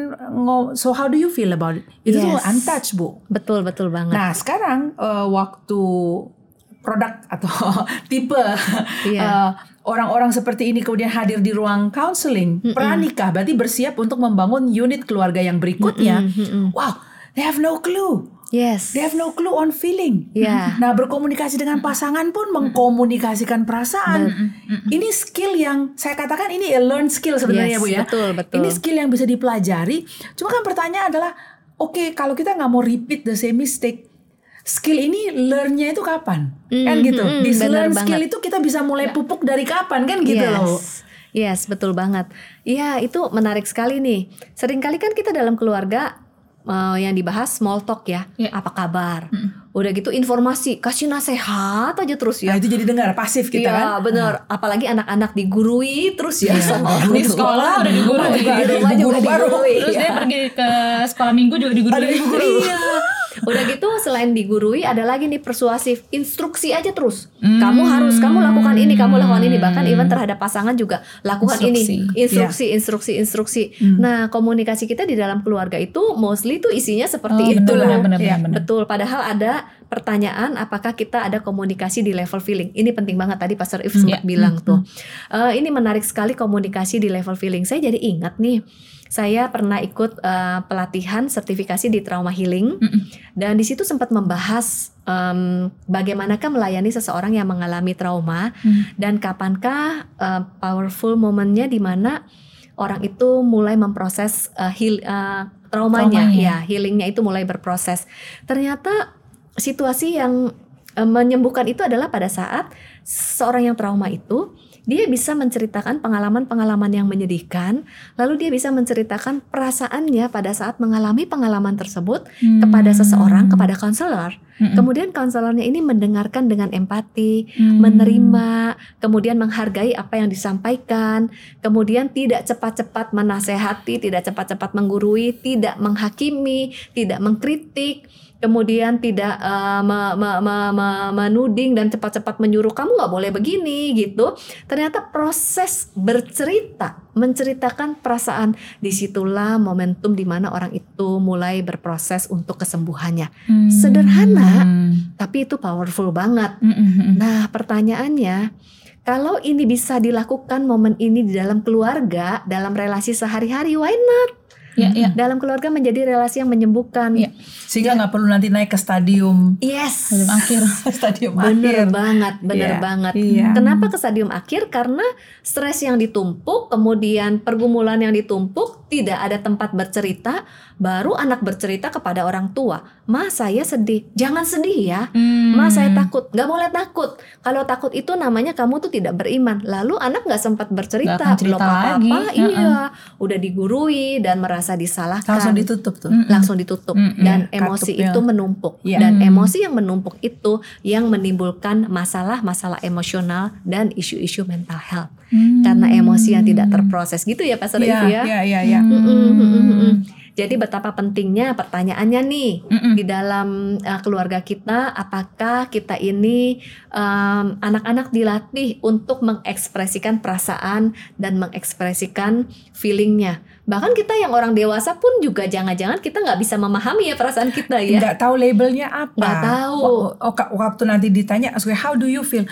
Speaker 2: so how do you feel about it? Itu tuh
Speaker 3: Yes.
Speaker 2: untouched bu.
Speaker 3: betul, betul banget.
Speaker 2: Nah sekarang eh, waktu produk atau tipe
Speaker 3: Iya.
Speaker 2: eh, orang-orang seperti ini kemudian hadir di ruang counseling pranikah berarti bersiap untuk membangun unit keluarga yang berikutnya. Wow, they have no clue.
Speaker 3: Yes.
Speaker 2: They have no clue on feeling.
Speaker 3: Iya.
Speaker 2: Nah, berkomunikasi dengan pasangan pun mengkomunikasikan perasaan. Ini skill yang saya katakan ini a learned skill sebenarnya
Speaker 3: Yes,
Speaker 2: Bu ya.
Speaker 3: betul, betul.
Speaker 2: Ini skill yang bisa dipelajari. Cuma kan pertanyaan adalah, oke kalau kita nggak mau repeat the same mistake, skill ini learn-nya itu kapan? kan
Speaker 3: Mm,
Speaker 2: gitu.
Speaker 3: mm,
Speaker 2: This learn skill
Speaker 3: banget.
Speaker 2: itu kita bisa mulai pupuk dari kapan kan gitu
Speaker 3: yes.
Speaker 2: loh.
Speaker 3: Yes, betul banget. Iya, itu menarik sekali nih. Seringkali kan kita dalam keluarga eh, yang dibahas small talk ya.
Speaker 1: Iya.
Speaker 3: Apa kabar? Udah gitu informasi, kasih nasihat aja terus
Speaker 2: Nah,
Speaker 3: ya.
Speaker 2: itu jadi dengar pasif kita
Speaker 3: Iya,
Speaker 2: kan.
Speaker 3: bener. Apalagi anak-anak digurui terus ya.
Speaker 2: Iya,
Speaker 3: sama
Speaker 2: guru
Speaker 3: guru.
Speaker 1: sekolah udah digurui.
Speaker 3: Di rumah juga
Speaker 2: guru baru.
Speaker 3: digurui.
Speaker 1: Terus dia pergi ke sekolah minggu juga digurui.
Speaker 2: Ada ibu guru.
Speaker 3: Iya. Udah gitu selain digurui ada lagi nih persuasif, instruksi aja terus. Kamu harus, kamu lakukan ini, kamu lakukan ini. Bahkan even terhadap pasangan juga lakukan
Speaker 1: Instruksi.
Speaker 3: ini, instruksi, instruksi, instruksi. Nah komunikasi kita di dalam keluarga itu mostly tuh isinya seperti
Speaker 1: Oh,
Speaker 3: itu.
Speaker 1: betul, benar,
Speaker 2: Iya.
Speaker 1: benar, benar.
Speaker 3: Betul. Padahal ada pertanyaan apakah kita ada komunikasi di level feeling. Ini penting banget tadi Pastor If sempat bilang tuh. Eh, ini menarik sekali komunikasi di level feeling. Saya jadi ingat nih. Saya pernah ikut eh, pelatihan sertifikasi di trauma healing dan di situ sempat membahas em, bagaimanakah melayani seseorang yang mengalami trauma
Speaker 1: Hmm.
Speaker 3: dan kapankah eh, powerful momennya di mana orang itu mulai memproses eh, heal, eh, traumanya,
Speaker 1: Traumanya.
Speaker 3: ya healingnya itu mulai berproses. Ternyata situasi yang eh, menyembuhkan itu adalah pada saat seorang yang trauma itu dia bisa menceritakan pengalaman-pengalaman yang menyedihkan, lalu dia bisa menceritakan perasaannya pada saat mengalami pengalaman tersebut kepada seseorang, kepada konselor.
Speaker 1: Mm-mm.
Speaker 3: Kemudian konselornya ini mendengarkan dengan empati,
Speaker 1: Hmm.
Speaker 3: menerima, kemudian menghargai apa yang disampaikan, kemudian tidak cepat-cepat menasehati, tidak cepat-cepat menggurui, tidak menghakimi, tidak mengkritik, kemudian tidak eh, me- me- me- me- menuding dan cepat-cepat menyuruh kamu nggak boleh begini gitu. Ternyata proses bercerita menceritakan perasaan di situlah momentum di mana orang itu mulai berproses untuk kesembuhannya
Speaker 1: Hmm.
Speaker 3: Sederhana. tapi itu powerful banget
Speaker 1: Mm, mm, mm.
Speaker 3: nah pertanyaannya kalau ini bisa dilakukan momen ini di dalam keluarga dalam relasi sehari-hari why not
Speaker 1: Ya, ya.
Speaker 3: dalam keluarga menjadi relasi yang menyembuhkan
Speaker 1: Iya.
Speaker 2: Sehingga nggak perlu nanti naik ke stadium
Speaker 3: yes
Speaker 1: Belum akhir.
Speaker 2: stadium
Speaker 3: Bener
Speaker 2: akhir.
Speaker 3: banget, bener
Speaker 2: Iya,
Speaker 3: banget.
Speaker 2: iya.
Speaker 3: Kenapa ke stadium akhir? Karena stres yang ditumpuk, kemudian pergumulan yang ditumpuk, tidak ada tempat bercerita, baru anak bercerita kepada orang tua. Ma, saya sedih. Jangan sedih ya.
Speaker 1: Hmm.
Speaker 3: Ma, saya takut. Gak boleh takut. Kalau takut itu namanya kamu tuh tidak beriman. Lalu anak gak sempat bercerita. Belum apa-apa.
Speaker 1: lagi.
Speaker 3: Iya. Udah digurui dan merasa disalahkan
Speaker 2: Langsung ditutup tuh.
Speaker 1: Mm-mm.
Speaker 3: langsung ditutup
Speaker 1: Mm-mm.
Speaker 3: dan
Speaker 2: Iya,
Speaker 3: emosi
Speaker 2: katupnya.
Speaker 3: itu menumpuk
Speaker 2: Iya.
Speaker 3: dan emosi yang menumpuk itu yang menimbulkan masalah-masalah emosional dan isu-isu mental health
Speaker 1: Hmm.
Speaker 3: karena emosi yang tidak terproses gitu ya Pastor
Speaker 2: Iya,
Speaker 3: Ivi ya.
Speaker 2: iya, iya, iya.
Speaker 3: Mm-mm. Jadi betapa pentingnya pertanyaannya nih
Speaker 1: Mm-mm.
Speaker 3: di dalam uh, keluarga kita apakah kita ini um, anak-anak dilatih untuk mengekspresikan perasaan dan mengekspresikan feelingnya bahkan kita yang orang dewasa pun juga jangan-jangan kita nggak bisa memahami ya perasaan kita ya
Speaker 2: Nggak tahu labelnya apa.
Speaker 3: Nggak tahu.
Speaker 2: Oh, waktu nanti ditanya, "So, how do you feel?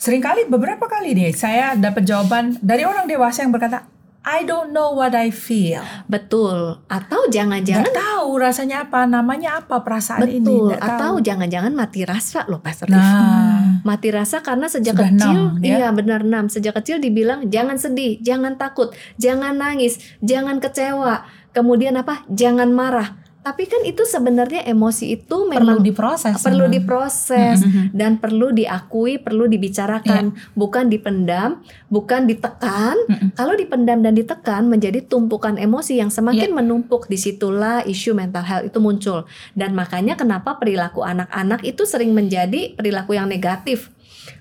Speaker 2: Seringkali beberapa kali nih saya dapat jawaban dari orang dewasa yang berkata, I don't know what I feel.
Speaker 3: betul atau
Speaker 2: Nggak
Speaker 3: jangan-jangan
Speaker 2: tahu rasanya apa, namanya apa perasaan ini.
Speaker 3: betul atau
Speaker 2: tahu.
Speaker 3: jangan-jangan mati rasa loh Pastor.
Speaker 2: Nah,
Speaker 3: mati rasa karena sejak
Speaker 2: Sudah
Speaker 3: kecil
Speaker 2: numb, ya?
Speaker 3: iya benar enam sejak kecil dibilang jangan sedih jangan takut jangan nangis jangan kecewa kemudian apa jangan marah tapi kan itu sebenarnya emosi itu
Speaker 1: perlu
Speaker 3: memang
Speaker 1: diproses.
Speaker 3: perlu
Speaker 1: memang.
Speaker 3: diproses
Speaker 1: Mhm.
Speaker 3: dan perlu diakui perlu dibicarakan bukan dipendam bukan ditekan kalau dipendam dan ditekan menjadi tumpukan emosi yang semakin menumpuk di situlah isu mental health itu muncul dan makanya kenapa perilaku anak-anak itu sering menjadi perilaku yang negatif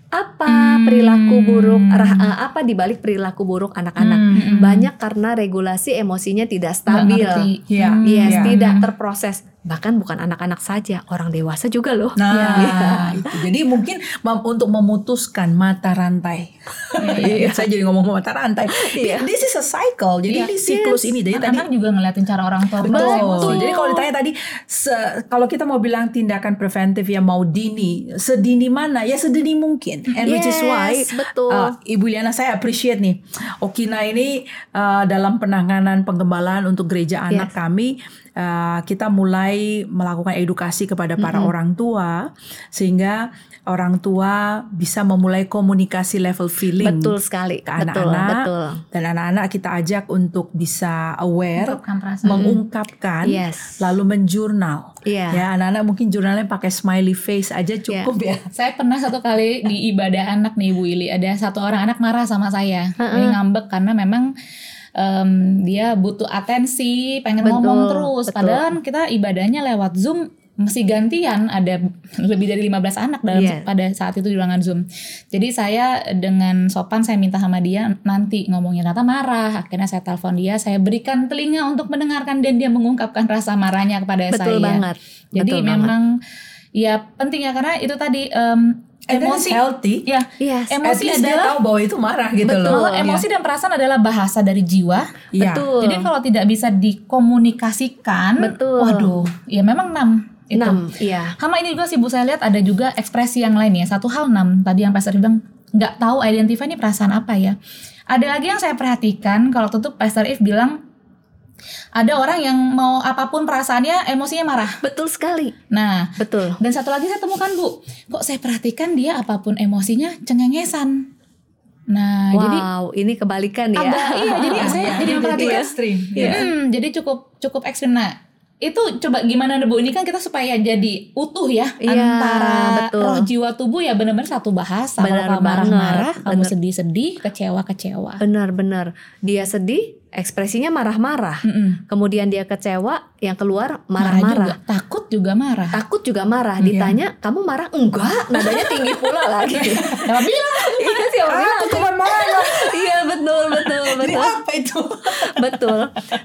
Speaker 3: apa
Speaker 1: Hmm.
Speaker 3: perilaku buruk rah- eh, apa dibalik perilaku buruk anak-anak
Speaker 1: Mm-mm.
Speaker 3: banyak karena regulasi emosinya tidak stabil.
Speaker 2: Iya.
Speaker 1: Hmm.
Speaker 3: yes
Speaker 2: Iya.
Speaker 3: tidak terproses bahkan bukan anak-anak saja orang dewasa juga loh
Speaker 2: Nah,
Speaker 3: Iya.
Speaker 2: itu. jadi mungkin untuk memutuskan mata rantai.
Speaker 1: Iya.
Speaker 2: Saya jadi ngomong mata rantai.
Speaker 3: Iya.
Speaker 2: This is a cycle. Jadi
Speaker 1: Iya.
Speaker 2: ini siklus
Speaker 3: Yes.
Speaker 2: ini. Jadi tadi
Speaker 1: Anak-anak juga ngeliatin cara orang tua
Speaker 2: Betul.
Speaker 1: emosi.
Speaker 2: Jadi kalau ditanya tadi, se- kalau kita mau bilang tindakan preventif yang mau dini, sedini mana? Ya sedini mungkin. And which is why
Speaker 3: Yes, betul
Speaker 2: uh, Ibu Liana saya appreciate nih. Okina ini uh, dalam penanganan penggembalaan untuk gereja anak
Speaker 3: Yes.
Speaker 2: kami uh, kita mulai melakukan edukasi kepada para
Speaker 3: Mm-mm.
Speaker 2: orang tua sehingga orang tua bisa memulai komunikasi level feeling
Speaker 3: betul sekali.
Speaker 2: ke
Speaker 3: betul
Speaker 2: anak-anak.
Speaker 3: betul.
Speaker 2: dan anak-anak kita ajak untuk bisa aware mengungkapkan
Speaker 3: yes.
Speaker 2: lalu menjurnal.
Speaker 3: Iya.
Speaker 2: Ya anak-anak mungkin jurnalnya pakai smiley face aja cukup ya.
Speaker 1: Saya pernah satu kali di ibadah anak nih Bu Ili, ada satu orang anak marah sama saya. Dia ngambek karena memang em, dia butuh atensi, pengen
Speaker 3: Betul,
Speaker 1: ngomong terus.
Speaker 3: betul.
Speaker 1: Padahal kita ibadahnya lewat Zoom masih gantian ada lebih dari 15 anak dalam
Speaker 3: Iya.
Speaker 1: pada saat itu di ruangan Zoom. Jadi saya dengan sopan saya minta sama dia nanti ngomongnya ternyata marah. Akhirnya saya telepon dia, saya berikan telinga untuk mendengarkan dan dia mengungkapkan rasa marahnya kepada
Speaker 3: betul
Speaker 1: saya.
Speaker 3: banget
Speaker 1: Jadi
Speaker 3: betul banget.
Speaker 1: memang ya penting ya karena itu tadi em,
Speaker 2: And
Speaker 1: emosi
Speaker 2: healthy
Speaker 1: ya
Speaker 3: yes
Speaker 2: at
Speaker 1: emosi
Speaker 2: least dia
Speaker 1: adalah
Speaker 2: tahu bahwa itu marah gitu
Speaker 3: Betul.
Speaker 2: loh
Speaker 1: emosi dan perasaan adalah bahasa dari jiwa.
Speaker 2: Iya.
Speaker 3: betul
Speaker 1: Jadi kalau tidak bisa dikomunikasikan,
Speaker 3: Betul.
Speaker 1: waduh, ya memang enam itu.
Speaker 3: enam iya
Speaker 1: Sama ini juga sih Bu saya lihat ada juga ekspresi yang lain ya. Satu hal enam tadi yang Pastor bilang nggak tahu identify ini perasaan apa ya. Ada lagi yang saya perhatikan kalau tutup Pastor If bilang ada orang yang mau apa pun perasaannya emosinya marah.
Speaker 3: betul sekali
Speaker 1: Nah,
Speaker 3: betul
Speaker 1: dan satu lagi saya temukan Bu, kok saya perhatikan dia apa pun emosinya cengengesan. Nah, jadi
Speaker 3: wow ini kebalikan ya
Speaker 1: agak iya jadi saya jadi
Speaker 2: Jadi
Speaker 1: memperhatikan
Speaker 2: ekstrim
Speaker 3: Iya.
Speaker 1: Hmm, jadi cukup cukup ekstrim. Nah, itu coba gimana Bu? Ini kan kita supaya jadi utuh ya
Speaker 3: Iya,
Speaker 1: antara
Speaker 3: betul.
Speaker 1: roh jiwa tubuh ya benar-benar satu bahasa.
Speaker 3: Benar
Speaker 1: Kalau kamu marah-marah, kamu sedih-sedih, kecewa-kecewa.
Speaker 3: benar-benar dia sedih ekspresinya marah-marah
Speaker 1: Mm-mm.
Speaker 3: kemudian dia kecewa yang keluar
Speaker 1: Marah
Speaker 3: marah-marah
Speaker 1: takut juga marah.
Speaker 3: takut juga marah
Speaker 2: Iya.
Speaker 3: ditanya kamu marah enggak nadanya tinggi pula lagi
Speaker 1: Tapi bilang
Speaker 3: iya sih orang bilang
Speaker 2: aku cuma marah
Speaker 3: iya betul betul
Speaker 2: jadi
Speaker 3: betul
Speaker 2: apa itu
Speaker 3: betul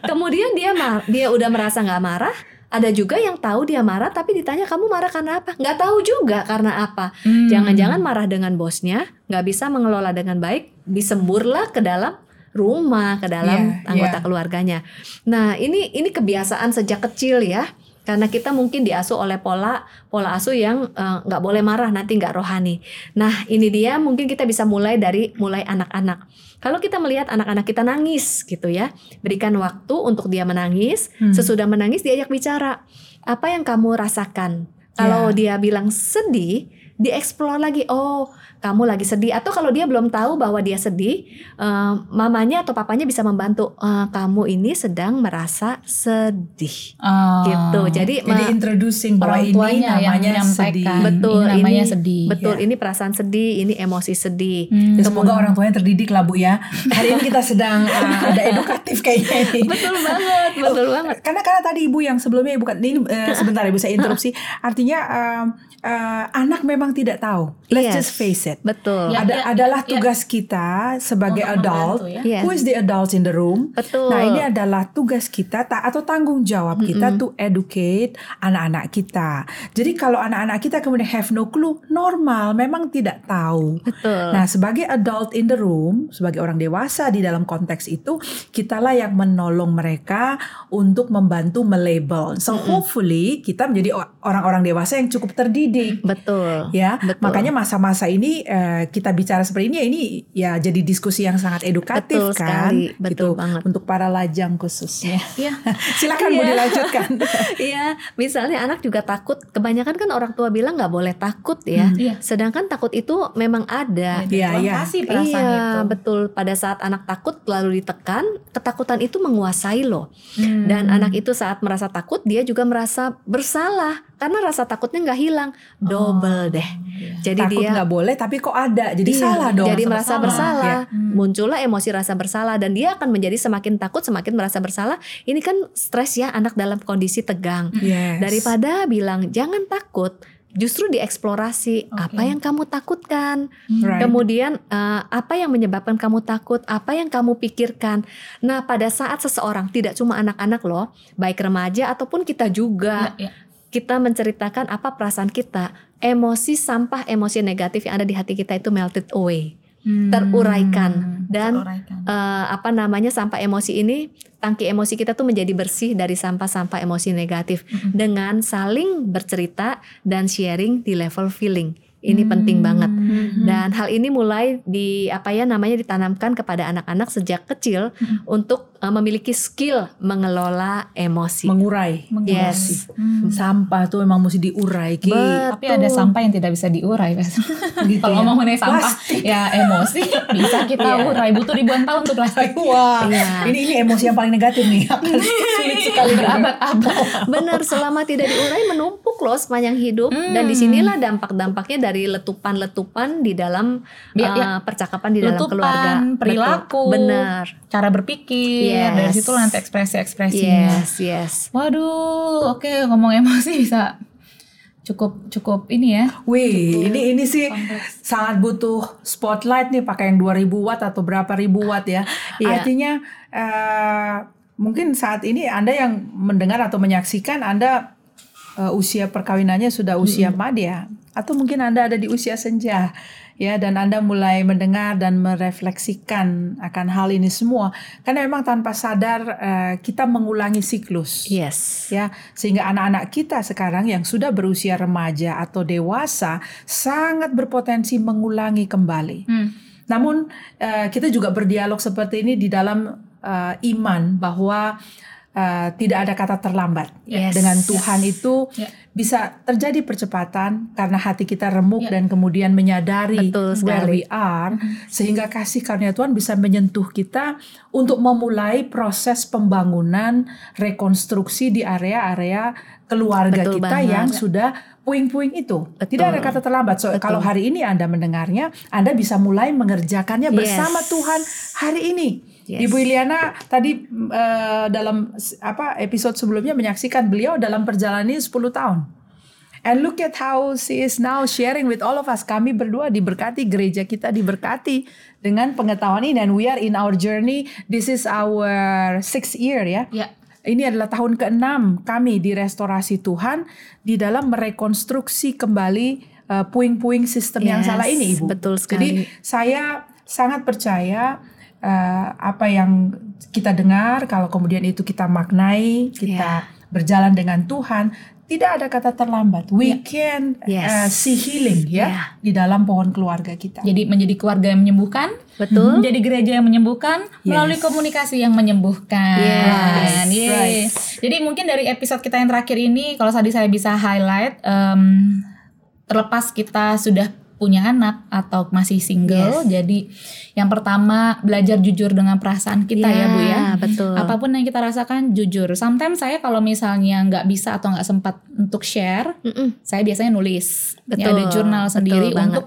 Speaker 3: kemudian dia mar dia udah merasa nggak marah ada juga yang tahu dia marah tapi ditanya kamu marah karena apa nggak tahu juga karena apa
Speaker 1: Hmm.
Speaker 3: jangan-jangan marah dengan bosnya nggak bisa mengelola dengan baik disemburlah ke dalam rumah, ke dalam
Speaker 2: Iya,
Speaker 3: anggota
Speaker 2: iya.
Speaker 3: keluarganya. Nah, ini ini kebiasaan sejak kecil ya. Karena kita mungkin diasuh oleh pola pola asuh yang eh, nggak boleh marah nanti nggak rohani. Nah, ini dia mungkin kita bisa mulai dari mulai anak-anak. Kalau kita melihat anak-anak kita nangis gitu ya, berikan waktu untuk dia menangis.
Speaker 2: Hmm.
Speaker 3: Sesudah menangis diajak bicara. Apa yang kamu rasakan? Kalau dia bilang sedih, dieksplor lagi. Oh, kamu lagi sedih. Atau kalau dia belum tahu bahwa dia sedih, eh, mamanya atau papanya bisa membantu. "Eh, kamu ini sedang merasa sedih.
Speaker 1: Oh.
Speaker 3: Gitu. Jadi,
Speaker 2: Jadi introducing bahwa ini
Speaker 1: yang
Speaker 2: namanya
Speaker 1: menyampaikan.
Speaker 2: sedih.
Speaker 3: Betul,
Speaker 1: ini namanya
Speaker 3: ini-
Speaker 1: sedih.
Speaker 3: betul.
Speaker 2: Ya.
Speaker 3: Ini perasaan sedih, ini emosi sedih.
Speaker 1: Hmm.
Speaker 2: Ya, semoga orang tuanya terdidik lah Bu ya. Hari ini kita sedang uh, ada edukatif kayaknya ini.
Speaker 3: Betul banget, betul banget.
Speaker 2: Karena karena tadi ibu yang sebelumnya ibu kan ini eh, sebentar ibu saya interupsi. Artinya um, eh, anak memang tidak tahu. Let's
Speaker 3: Yes.
Speaker 2: just face it.
Speaker 3: Betul.
Speaker 1: Ya,
Speaker 2: ada
Speaker 1: ya,
Speaker 2: adalah
Speaker 1: ya.
Speaker 2: tugas kita sebagai
Speaker 1: Untuk
Speaker 2: adult.
Speaker 1: membantu ya.
Speaker 2: Who is the adult in the room?
Speaker 3: Betul.
Speaker 2: Nah ini adalah tugas kita ta- atau tanggung jawab kita to educate anak-anak kita. Jadi kalau anak-anak kita kemudian have no clue, normal, memang tidak tahu.
Speaker 3: Betul.
Speaker 2: Nah, sebagai adult in the room, sebagai orang dewasa di dalam konteks itu, kitalah yang menolong mereka untuk membantu melabel. So hopefully kita menjadi orang-orang dewasa yang cukup terdidik.
Speaker 3: betul.
Speaker 2: Ya,
Speaker 3: Betul.
Speaker 2: makanya masa-masa ini eh, kita bicara seperti ini ya ini ya jadi diskusi yang sangat edukatif
Speaker 3: Betul
Speaker 2: kan,
Speaker 3: sekali, betul
Speaker 2: gitu
Speaker 3: banget.
Speaker 2: untuk para lajang khususnya.
Speaker 1: Iya.
Speaker 2: Silakan Bu
Speaker 3: Iya.
Speaker 2: dilanjutkan.
Speaker 3: Iya, misalnya anak juga takut. Kebanyakan kan orang tua bilang nggak boleh takut ya.
Speaker 2: Hmm.
Speaker 1: Iya.
Speaker 3: Sedangkan takut itu memang ada.
Speaker 2: Iya, iya.
Speaker 1: Kasih perasaan
Speaker 3: iya,
Speaker 1: itu.
Speaker 3: betul. Pada saat anak takut lalu ditekan, ketakutan itu menguasai loh.
Speaker 1: Hmm.
Speaker 3: Dan anak itu saat merasa takut, dia juga merasa bersalah karena rasa takutnya nggak hilang, double deh. Jadi
Speaker 2: Oh, Takut
Speaker 3: dia
Speaker 2: nggak boleh tapi kok ada. Jadi
Speaker 3: Iya,
Speaker 2: salah dong.
Speaker 3: Jadi merasa bersalah.
Speaker 1: Hmm.
Speaker 3: Muncullah emosi rasa bersalah dan dia akan menjadi semakin takut, semakin merasa bersalah. Ini kan stres ya anak dalam kondisi tegang.
Speaker 2: Yes.
Speaker 3: Daripada bilang jangan takut, justru dieksplorasi
Speaker 1: Oke.
Speaker 3: apa yang kamu takutkan.
Speaker 2: Right.
Speaker 3: Kemudian eh, apa yang menyebabkan kamu takut, apa yang kamu pikirkan. Nah, pada saat seseorang tidak cuma anak-anak loh, baik remaja ataupun kita juga
Speaker 1: Ya, ya.
Speaker 3: Kita menceritakan apa perasaan kita, emosi sampah, emosi negatif yang ada di hati kita itu melted away,
Speaker 1: Hmm.
Speaker 3: teruraikan dan
Speaker 1: Teruraikan.
Speaker 3: eh, apa namanya sampah emosi ini tangki emosi kita tuh menjadi bersih dari sampah-sampah emosi negatif
Speaker 1: Mm-mm.
Speaker 3: dengan saling bercerita dan sharing di level feeling. Ini penting
Speaker 1: Hmm.
Speaker 3: Banget. Dan hal ini mulai di apa ya namanya ditanamkan kepada anak-anak sejak kecil
Speaker 1: Mm-mm.
Speaker 3: untuk eh, memiliki skill mengelola emosi.
Speaker 2: mengurai
Speaker 3: Yes.
Speaker 1: Hmm.
Speaker 2: sampah tuh memang mesti diurai Ki.
Speaker 3: Betul.
Speaker 1: Tapi ada sampah yang tidak bisa diurai.
Speaker 2: Gitu
Speaker 1: Kalau
Speaker 2: ya.
Speaker 1: ngomong mengenai sampah,
Speaker 2: Plastik.
Speaker 1: ya emosi bisa kita
Speaker 3: Iya.
Speaker 1: urai. Butuh ribuan tahun untuk plastik.
Speaker 2: Wah,
Speaker 3: Iya.
Speaker 2: ini ini emosi yang paling negatif nih. Akan sulit sekali
Speaker 1: Berabad-abad.
Speaker 3: Benar, selama tidak diurai menumpuk loh sepanjang hidup dan
Speaker 1: Hmm.
Speaker 3: di sinilah dampak-dampaknya dari letupan-letupan di dalam
Speaker 1: Ya,
Speaker 3: uh,
Speaker 1: ya.
Speaker 3: percakapan di dalam
Speaker 1: Letupan,
Speaker 3: keluarga. Betul.
Speaker 1: perilaku.
Speaker 3: Benar.
Speaker 1: Cara berpikir,
Speaker 3: Yes.
Speaker 1: dari situ nanti ekspresi-ekspresinya.
Speaker 3: Yes, yes.
Speaker 1: Waduh, oke ngomong emosi bisa cukup cukup ini ya.
Speaker 2: Wih, ini ini sih
Speaker 1: kompleks.
Speaker 2: sangat butuh spotlight nih pakai yang 2000 watt atau berapa ribu watt ya.
Speaker 3: Iya.
Speaker 2: Artinya eh, mungkin saat ini Anda yang mendengar atau menyaksikan Anda eh, usia perkawinannya sudah usia madya atau mungkin Anda ada di usia senja ya dan Anda mulai mendengar dan merefleksikan akan hal ini semua karena memang tanpa sadar eh, kita mengulangi siklus
Speaker 3: Yes.
Speaker 2: ya sehingga anak-anak kita sekarang yang sudah berusia remaja atau dewasa sangat berpotensi mengulangi kembali.
Speaker 1: Hmm.
Speaker 2: Namun eh, kita juga berdialog seperti ini di dalam eh, iman bahwa eh, tidak ada kata terlambat.
Speaker 3: Yes.
Speaker 2: Dengan Tuhan itu
Speaker 1: Ya.
Speaker 2: bisa terjadi percepatan karena hati kita remuk
Speaker 1: Ya.
Speaker 2: dan kemudian menyadari
Speaker 3: Betul
Speaker 2: where we are sehingga kasih karunia Tuhan bisa menyentuh kita untuk memulai proses pembangunan rekonstruksi di area-area keluarga
Speaker 3: Betul
Speaker 2: kita
Speaker 3: banget.
Speaker 2: yang sudah puing-puing itu.
Speaker 3: Betul.
Speaker 2: Tidak ada kata terlambat. So,
Speaker 3: Betul.
Speaker 2: kalau hari ini Anda mendengarnya, Anda bisa mulai mengerjakannya
Speaker 3: Yes.
Speaker 2: bersama Tuhan hari ini.
Speaker 3: Yes.
Speaker 2: Ibu Iliana tadi eh, dalam apa episode sebelumnya menyaksikan beliau dalam perjalanan ini 10 tahun. And look at how she is now sharing with all of us. Kami berdua diberkati, gereja kita diberkati dengan pengetahuan ini. And we are in our journey. This is our sixth year ya.
Speaker 1: Ya.
Speaker 2: Ini adalah tahun ke-6 kami di restorasi Tuhan di dalam merekonstruksi kembali uh, puing-puing sistem yang
Speaker 3: Yes,
Speaker 2: salah ini, Ibu.
Speaker 3: betul
Speaker 2: Jadi
Speaker 3: sekali.
Speaker 2: saya sangat percaya uh, apa yang kita dengar, kalau kemudian itu kita maknai, kita berjalan dengan Tuhan, tidak ada kata terlambat. We can
Speaker 3: Yes.
Speaker 2: uh, see healing ya
Speaker 3: Yeah.
Speaker 2: di dalam pohon keluarga kita.
Speaker 1: Jadi menjadi keluarga yang menyembuhkan,
Speaker 3: Betul.
Speaker 1: menjadi gereja yang menyembuhkan
Speaker 2: Yes.
Speaker 1: melalui komunikasi yang menyembuhkan.
Speaker 3: Yes,
Speaker 1: Yeay.
Speaker 2: right.
Speaker 1: Jadi mungkin dari episode kita yang terakhir ini, kalau tadi saya bisa highlight, em, terlepas kita sudah punya anak atau masih single, jadi yang pertama belajar jujur dengan perasaan kita ya bu ya.
Speaker 3: betul.
Speaker 1: Apa pun yang kita rasakan jujur. Sometimes saya kalau misalnya nggak bisa atau nggak sempat untuk share,
Speaker 3: Mm-mm.
Speaker 1: saya biasanya nulis. Ya,
Speaker 3: Betul,
Speaker 1: ada jurnal
Speaker 3: betul
Speaker 1: sendiri
Speaker 3: banget.
Speaker 1: untuk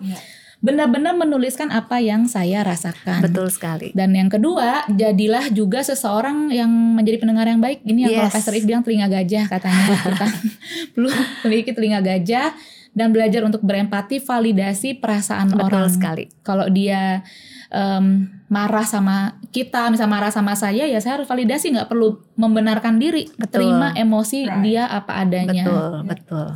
Speaker 1: benar-benar menuliskan apa yang saya rasakan.
Speaker 3: Betul sekali.
Speaker 1: Dan yang kedua, jadilah juga seseorang yang menjadi pendengar yang baik. Ini yang kalau
Speaker 3: Yes.
Speaker 1: Pastor If bilang telinga gajah katanya kita perlu memiliki telinga gajah dan belajar untuk berempati, validasi perasaan
Speaker 3: Betul
Speaker 1: orang.
Speaker 3: sekali.
Speaker 1: Kalau dia em, marah sama kita, misalnya marah sama saya, ya saya harus validasi, nggak perlu membenarkan diri,
Speaker 3: Betul.
Speaker 1: terima emosi
Speaker 2: Right.
Speaker 1: dia apa adanya.
Speaker 3: Betul, betul.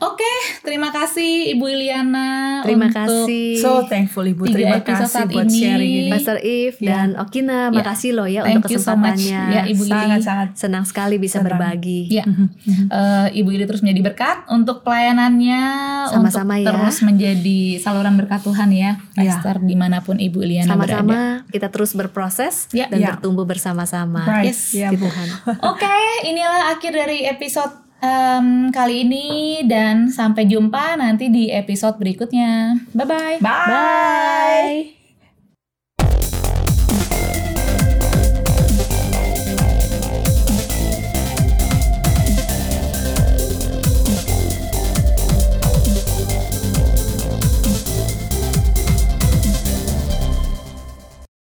Speaker 1: Oke, terima kasih Ibu Iliana
Speaker 3: Terima
Speaker 1: untuk
Speaker 3: kasih.
Speaker 2: So thankful Ibu, terima kasih
Speaker 1: saat
Speaker 2: buat
Speaker 1: ini.
Speaker 2: sharing ini.
Speaker 3: Pastor If
Speaker 2: Ya.
Speaker 3: dan Okina,
Speaker 1: Ya.
Speaker 3: makasih loh ya
Speaker 1: Thank
Speaker 3: untuk
Speaker 1: you so much.
Speaker 3: kesempatannya.
Speaker 1: Ya, Ibu Ili.
Speaker 2: Sangat-sangat
Speaker 3: Senang sekali bisa
Speaker 2: Senang.
Speaker 3: berbagi.
Speaker 1: Ya, eh, Ibu Ili terus menjadi berkat untuk pelayanannya,
Speaker 3: Sama-sama
Speaker 1: untuk
Speaker 3: ya.
Speaker 1: terus menjadi saluran berkat Tuhan ya,
Speaker 2: Ya.
Speaker 1: Pastor di mana pun Ibu Iliana berada.
Speaker 3: Sama-sama kita terus berproses
Speaker 1: Ya.
Speaker 3: dan
Speaker 2: Ya.
Speaker 3: bertumbuh bersama-sama
Speaker 2: Right.
Speaker 1: Yes,
Speaker 2: Ya,
Speaker 3: di. Tuhan.
Speaker 1: Oke, inilah akhir dari episode em, kali ini dan sampai jumpa nanti di episode berikutnya. Bye bye.
Speaker 2: Bye.
Speaker 1: Bye.